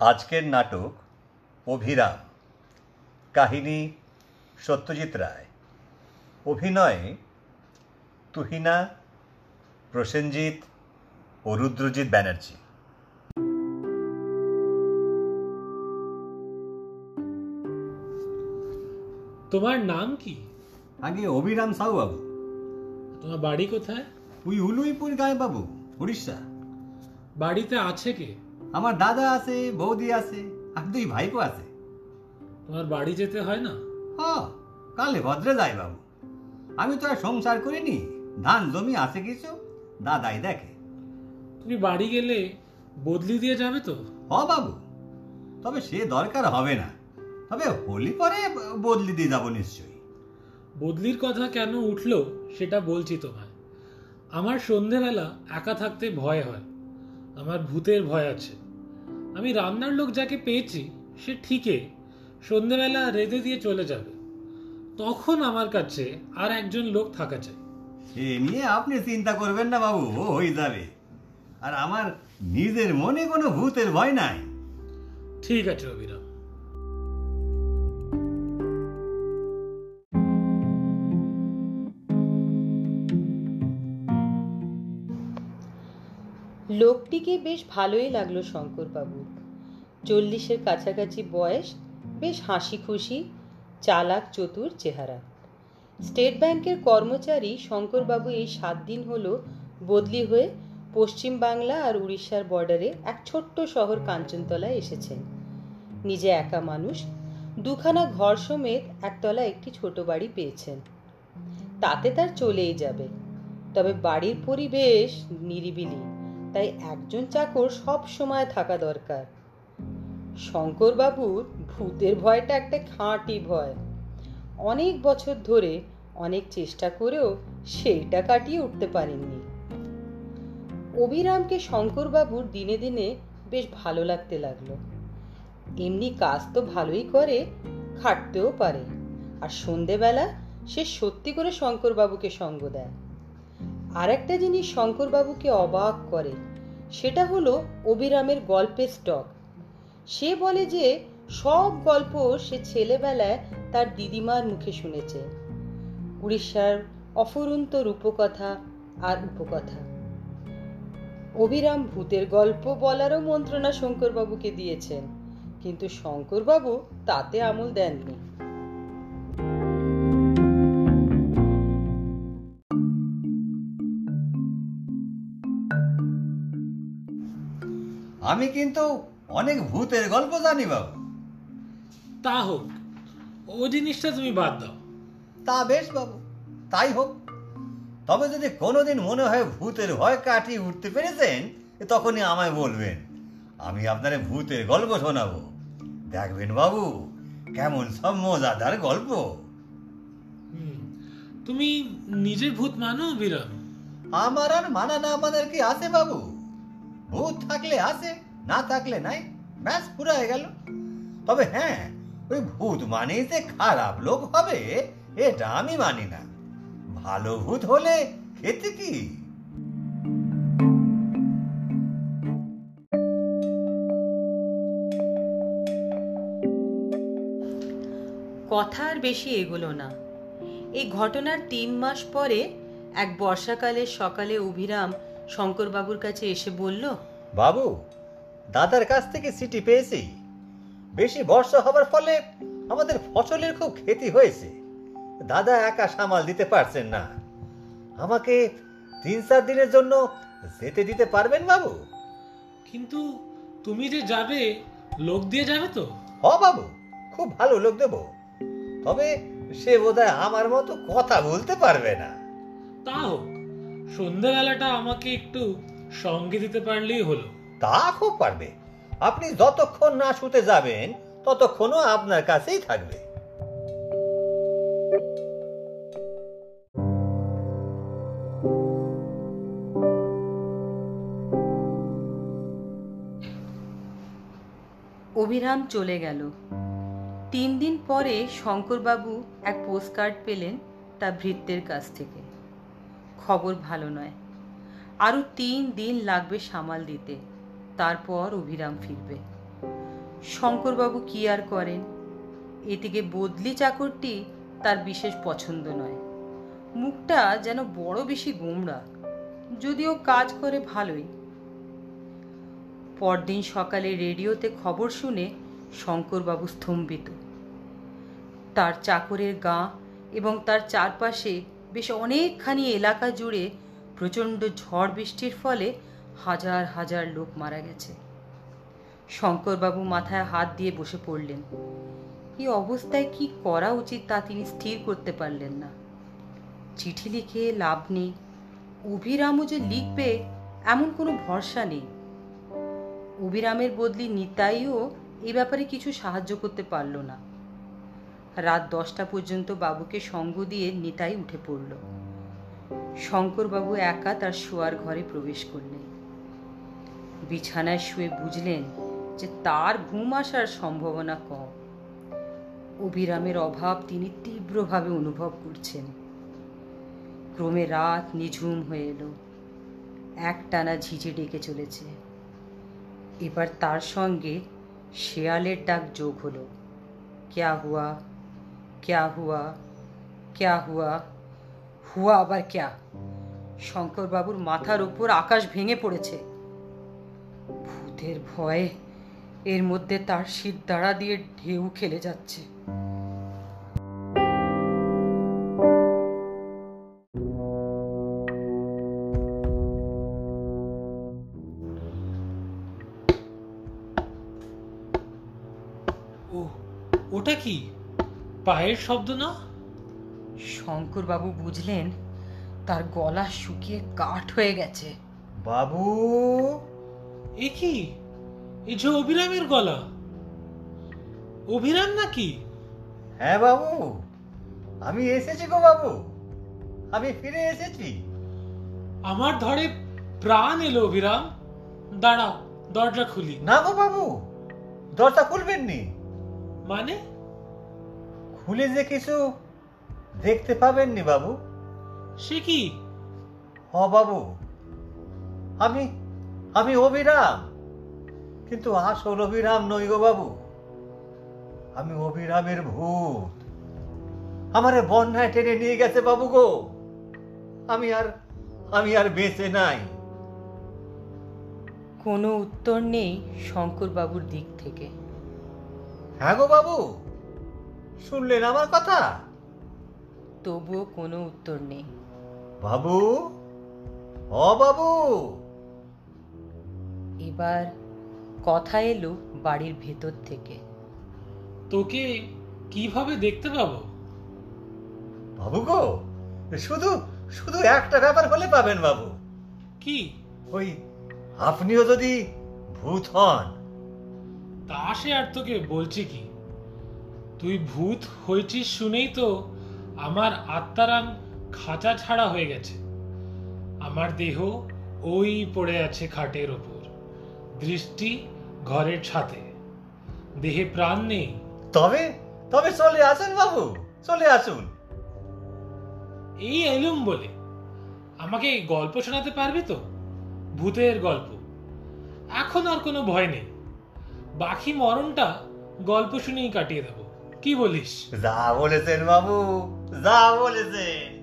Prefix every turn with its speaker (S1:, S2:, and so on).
S1: আজকের নাটক অভিরাম। কাহিনী সত্যজিৎ রায়। অভিনয়ে তুহিনা প্রসেনজিৎ ও রুদ্রজিৎ ব্যানার্জি।
S2: তোমার নাম কি?
S1: আগে অভিরাম সাউ বাবু।
S2: তোমার বাড়ি কোথায়?
S1: ওই উলুইপুর গায়ে বাবু উড়িষ্যা।
S2: বাড়িতে আছে কে?
S1: আমার দাদা আছে বৌদি আছে আর দুই ভাইপো আছে।
S2: তোমার বাড়ি যেতে হয় না?
S1: হ কালে ভদ্রে যাই বাবু। আমি তো আর সংসার করিনি ধান জমি আছে কিছু দাদাই দেখে।
S2: তুমি বাড়ি গেলে বদলি দিয়ে যাবে তো?
S1: হ বাবু তবে সে দরকার হবে না। তবে হোলি পরে বদলি দিয়ে যাব নিশ্চয়ই।
S2: বদলির কথা কেন উঠল সেটা বলছি তোমায়। আমার সন্ধেবেলা একা থাকতে ভয় হয়। আমার ভূতের ভয় আছে। আমি রান্নার লোক যাকে পেয়েছি সে ঠিকই। সন্ধ্যেবেলা রেঁধে দিয়ে চলে যাবে। তখন আমার কাছে আর একজন লোক থাকা চাই।
S1: এ নিয়ে আপনি চিন্তা করবেন না বাবু ও হয়ে যাবে। আর আমার নিজের মনে কোনো ভূতের ভয় নাই।
S2: ঠিক আছে অবিরাম
S3: লোকটিকে বেশ ভালোই লাগল শঙ্করবাবু চল্লিশের কাছাকাছি বয়স, বেশ হাসি খুশি চালাক, চতুর চেহারা। স্টেট ব্যাংকের কর্মচারী শঙ্করবাবু এই সাত দিন হলো বদলি হয়ে পশ্চিম বাংলা আর উড়িষ্যার বর্ডারে এক ছোট্ট শহর কাঞ্চনতলায় এসেছেন। নিজে একা মানুষ, দুখানা ঘর সমেত একতলা একটি ছোট বাড়ি পেয়েছেন। তাতে তার চলেই যাবে। তবে বাড়ির পরিবেশ নিরিবিলি। তাই একজন চাকর সব সময় থাকা দরকার। শঙ্করবাবুর ভূতের ভয়টা একটা খাঁটি ভয়। অনেক বছর ধরে অনেক চেষ্টা করেও সেইটা কাটিয়ে উঠতে পারেননি। অভিরামকে শঙ্করবাবুর দিনে দিনে বেশ ভালো লাগতে লাগল। এমনি কাজ তো ভালোই করে, খাটতেও পারে। আর সন্ধেবেলা সে সত্যি করে শঙ্করবাবুকে সঙ্গ দেয়। আর একটা জিনিস শঙ্করবাবুকে অবাক করে, সেটা হলো অবিরামের গল্পের স্টক। সে বলে যে, সব গল্প সে ছেলেবেলায় তার দিদিমার মুখে শুনেছে। উড়িষ্যার অফুরন্ত রূপকথা আর উপকথা। অবিরাম ভূতের গল্প বলারও মন্ত্রণা শঙ্করবাবুকে দিয়েছেন, কিন্তু শঙ্করবাবু তাতে আমল দেননি।
S1: আমি কিন্তু অনেক ভূতের গল্প জানি বাবু।
S2: তা হোক ও জিনিসটা তুমি বাদ দাও।
S1: তা বেশ বাবু তাই হোক। তবে যদি কোনোদিন মনে হয় ভূতের ভয় কাটিয়ে উঠতে পেরেছেন তখনই আমায় বলবেন। আমি আপনারে ভূতের গল্প শোনাবো। দেখবেন বাবু কেমন সব মজাদার গল্প
S2: তুমি নিজের ভূত মানো অবিরাম
S1: আমার আর মানা না মানার কি আছে বাবু? ভূত থাকলে আছে না থাকলে নাই। ব্যাস, পুরো হয়ে গেল। তবে হ্যাঁ ওই ভূত মানেই যে খারাপ লোক হবে, এটা আমি মানি না। ভালো ভূত হলে খেতে কি?
S3: কথা আর বেশি এগোলো না। এই ঘটনার তিন মাস পরে এক বর্ষাকালের সকালে অভিরাম শঙ্করবাবুর কাছে এসে বলল
S1: বাবু দাদার কাছ থেকে সিটি পেয়েছি। বেশি বর্ষা হবার ফলে আমাদের ফসলের খুব ক্ষতি হয়েছে। দাদা একা সামাল দিতে পারছেন না। আমাকে তিন চার দিনের জন্য যেতে দিতে পারবেন বাবু?
S2: কিন্তু তুমি যে যাবে লোক দিয়ে যাবে তো?
S1: হ বাবু খুব ভালো লোক দেব। তবে সে বোধহয় আমার মতো কথা বলতে পারবে না।
S2: তা হোক সন্ধ্যাবেলাটা আমাকে একটু সঙ্গে দিতে পারলেই হলো।
S1: তা খুব পারবে। আপনি যতক্ষণ না শুতে যাবেন ততক্ষণও আপনার কাছেই থাকবে।
S3: অভিরাম চলে গেল। তিন দিন পরে শঙ্করবাবু এক পোস্টকার্ড পেলেন তা ভৃত্যের কাছ থেকে। খবর ভালো নয়। আরও তিন দিন লাগবে সামাল দিতে, তারপর অভিরাম ফিরবে। শঙ্করবাবু কি আর করেন? এদিকে বদলি চাকরটি তার বিশেষ পছন্দ নয়। মুখটা যেন বড় বেশি গোমড়া, যদিও কাজ করে ভালোই। পরদিন সকালে রেডিওতে খবর শুনে শঙ্করবাবু স্তম্ভিত। তার চাকরের গা এবং তার চারপাশে বেশ অনেকখানি এলাকা জুড়ে প্রচণ্ড ঝড় বৃষ্টির ফলে হাজার হাজার লোক মারা গেছে। শঙ্করবাবু মাথায় হাত দিয়ে বসে পড়লেন। এই অবস্থায় কি করা উচিত তা তিনি স্থির করতে পারলেন না। চিঠি লিখে লাভ নেই। অভিরামও যে লিখবে এমন কোনো ভরসা নেই। অভিরামের বদলি নিতাইও এ ব্যাপারে কিছু সাহায্য করতে পারল না। রাত দশটা পর্যন্ত বাবুকে সঙ্গ দিয়ে নিতাই উঠে পড়ল। শঙ্করবাবু একা তার শোয়ার ঘরে প্রবেশ করলেন। বিছানায় শুয়ে বুঝলেন যে তার ঘুম আসার সম্ভাবনা কম। অবিরামের অভাব তিনি তীব্রভাবে অনুভব করছেন। ক্রমে রাত নিঝুম হয়ে এলো। একটানা ঝিঝে ডেকে চলেছে। এবার তার সঙ্গে শেয়ালের ডাক যোগ হলো। ক্যা হুয়া? ক্যা হুয়া ক্যা হুয়া হুয়া আবার ক্যা শঙ্করবাবুর মাথার উপর আকাশ ভেঙে পড়েছে। ভূতের ভয়ে এর মধ্যে তার শীত দাঁড়া দিয়ে ঢেউ খেলে যাচ্ছে।
S2: ও, ওটা কি? পায়ের শব্দ না?
S3: শঙ্করবাবু বুঝলেন তার গলা শুকিয়ে কাঠ হয়ে গেছে।
S1: বাবু!
S2: এ কি? এ যে অভিরামের গলা। অভিরাম নাকি?
S1: হ্যাঁ বাবু আমি এসেছি গো বাবু। আমি ফিরে এসেছি।
S2: আমার ধরে প্রাণ এলো অভিরাম। দাঁড়াও দরজা খুলি।
S1: না গো বাবু দরজা খুলবেন নি
S2: মানে?
S1: খুলে যে কিছু দেখতে পাবেননি বাবু।
S2: সে কি?
S1: হ বাবু আমি আমি অবিরাম। কিন্তু আসল অবিরাম নই গো বাবু। আমি অবিরামের ভূত। আমারে বন্যায় টেনে নিয়ে গেছে বাবু গো। আমি আর আমি আর বেঁচে নাই।
S3: কোনো উত্তর নেই শঙ্করবাবুর দিক থেকে।
S1: হ্যাঁ গো বাবু। শুনলেন আমার কথা?
S3: তবুও কোনো উত্তর নেই।
S1: বাবু? ও বাবু!
S3: এবার কথা এলো বাড়ির ভেতর থেকে।
S2: তোকে কীভাবে দেখতে পাবো?
S1: বাবু গো শুধু শুধু একটা ব্যাপার হলে পাবেন বাবু।
S2: কি?
S1: ওই আপনিও যদি ভূত হন।
S2: তা সে আর তোকে বলছি কি? তুই ভূত হয়েছিস শুনেই তো আমার আত্মারাম খাঁচা ছাড়া হয়ে গেছে। আমার দেহ ওই পড়ে আছে খাটের ওপর। দৃষ্টি ঘরের ছাতে। দেহে প্রাণ নেই।
S1: তবে তবে চলে আসুন বাবু চলে আসুন।
S2: এই এলুম বলে। আমাকে গল্প শোনাতে পারবি তো? ভূতের গল্প। এখন আর কোনো ভয় নেই। বাকি মরণটা গল্প শুনেই কাটিয়ে দেবো। কি বলিস?
S1: যা বলেছেন বাবু যা বলেছেন।